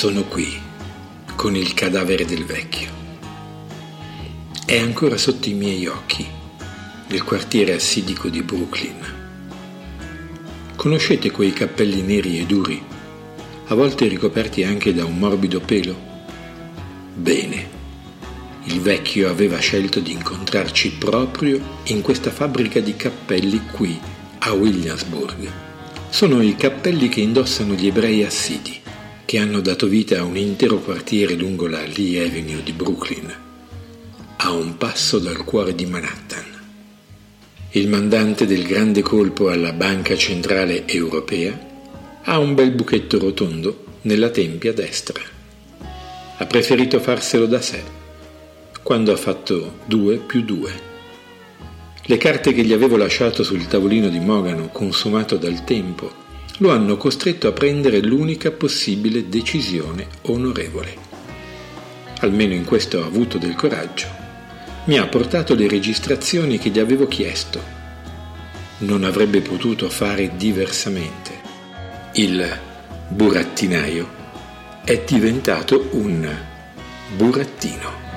Sono qui, con il cadavere del vecchio. È ancora sotto i miei occhi, nel quartiere assidico di Brooklyn. Conoscete quei cappelli neri e duri, a volte ricoperti anche da un morbido pelo? Bene, il vecchio aveva scelto di incontrarci proprio in questa fabbrica di cappelli qui, a Williamsburg. Sono i cappelli che indossano gli ebrei assidi che hanno dato vita a un intero quartiere lungo la Lee Avenue di Brooklyn, a un passo dal cuore di Manhattan. Il mandante del grande colpo alla Banca Centrale Europea ha un bel buchetto rotondo nella tempia destra. Ha preferito farselo da sé, quando ha fatto due più due. Le carte che gli avevo lasciato sul tavolino di Mogano, consumato dal tempo, lo hanno costretto a prendere l'unica possibile decisione onorevole. Almeno in questo ha avuto del coraggio. Mi ha portato le registrazioni che gli avevo chiesto. Non avrebbe potuto fare diversamente. Il burattinaio è diventato un burattino.